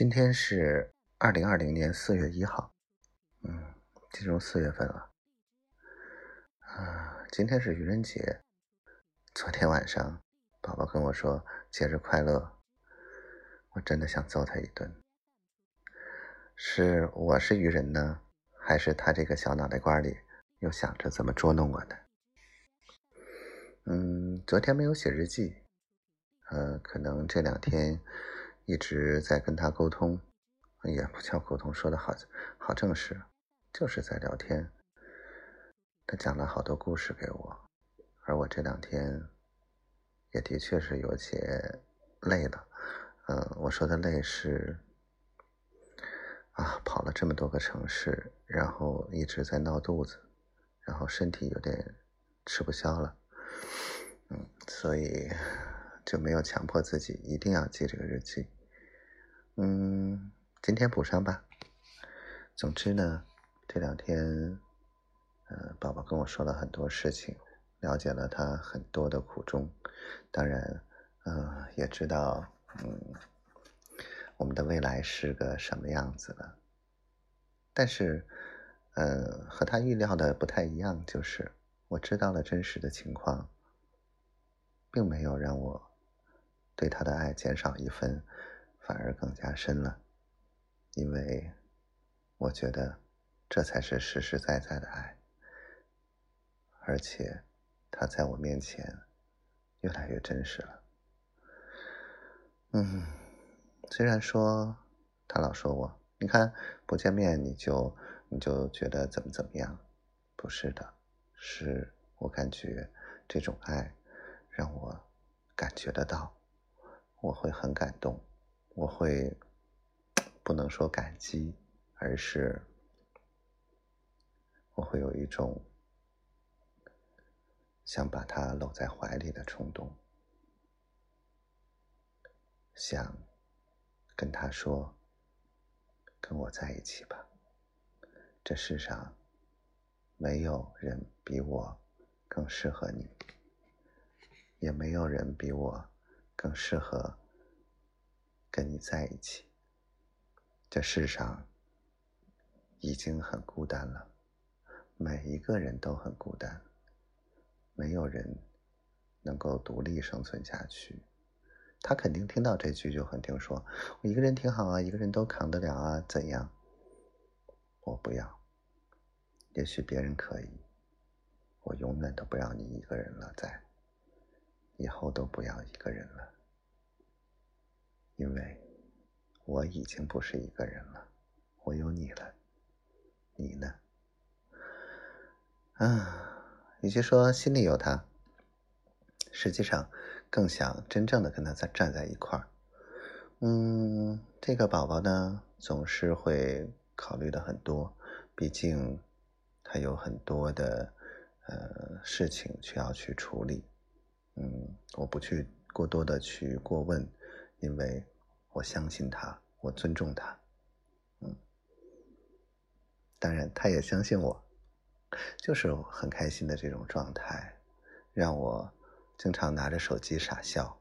今天是二零二零年四月一号，嗯，进入四月份了。啊，今天是愚人节。昨天晚上，宝宝跟我说节日快乐，我真的想揍他一顿。是我是愚人呢，还是他这个小脑袋瓜里又想着怎么捉弄我呢？嗯，昨天没有写日记，呃，可能这两天。一直在跟他沟通，也不叫沟通，说的好好正式，就是在聊天。他讲了好多故事给我，而我这两天也的确是有些累了。嗯，我说的累是啊，跑了这么多个城市，然后一直在闹肚子，然后身体有点吃不消了。嗯，所以就没有强迫自己一定要记这个日记。嗯，今天补上吧。总之呢，这两天，呃，宝宝跟我说了很多事情，了解了他很多的苦衷，当然，嗯，也知道，嗯，我们的未来是个什么样子的。但是，呃，和他预料的不太一样，就是我知道了真实的情况，并没有让我对他的爱减少一分。反而更加深了，因为我觉得这才是实实在在的爱，而且他在我面前越来越真实了。嗯，虽然说他老说我，你看不见面你就你就觉得怎么怎么样，不是的，是我感觉这种爱让我感觉得到，我会很感动。我会不能说感激，而是我会有一种想把他搂在怀里的冲动，想跟他说：“跟我在一起吧。”这世上没有人比我更适合你，也没有人比我更适合。跟你在一起，这世上已经很孤单了，每一个人都很孤单，没有人能够独立生存下去。他肯定听到这句就肯定说：“我一个人挺好啊，一个人都扛得了啊，怎样？”我不要，也许别人可以，我永远都不要你一个人了，在以后都不要一个人了。因为我已经不是一个人了，我有你了，你呢？啊，与其说心里有他，实际上更想真正的跟他在站在一块儿。嗯，这个宝宝呢，总是会考虑的很多，毕竟他有很多的呃事情需要去处理。嗯，我不去过多的去过问。因为我相信他，我尊重他，嗯，当然他也相信我，就是很开心的这种状态，让我经常拿着手机傻笑，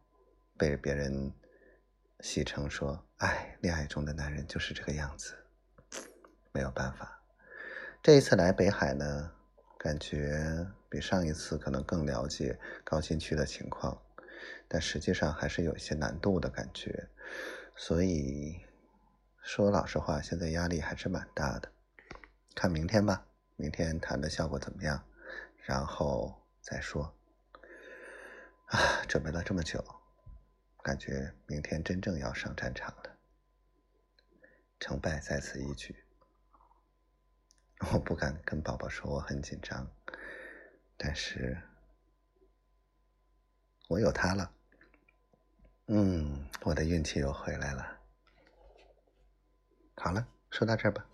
被别人戏称说：“哎，恋爱中的男人就是这个样子。”没有办法，这一次来北海呢，感觉比上一次可能更了解高新区的情况。但实际上还是有一些难度的感觉，所以说老实话，现在压力还是蛮大的。看明天吧，明天谈的效果怎么样，然后再说。啊，准备了这么久，感觉明天真正要上战场了，成败在此一举。我不敢跟宝宝说我很紧张，但是。我有他了，嗯，我的运气又回来了。好了，说到这儿吧。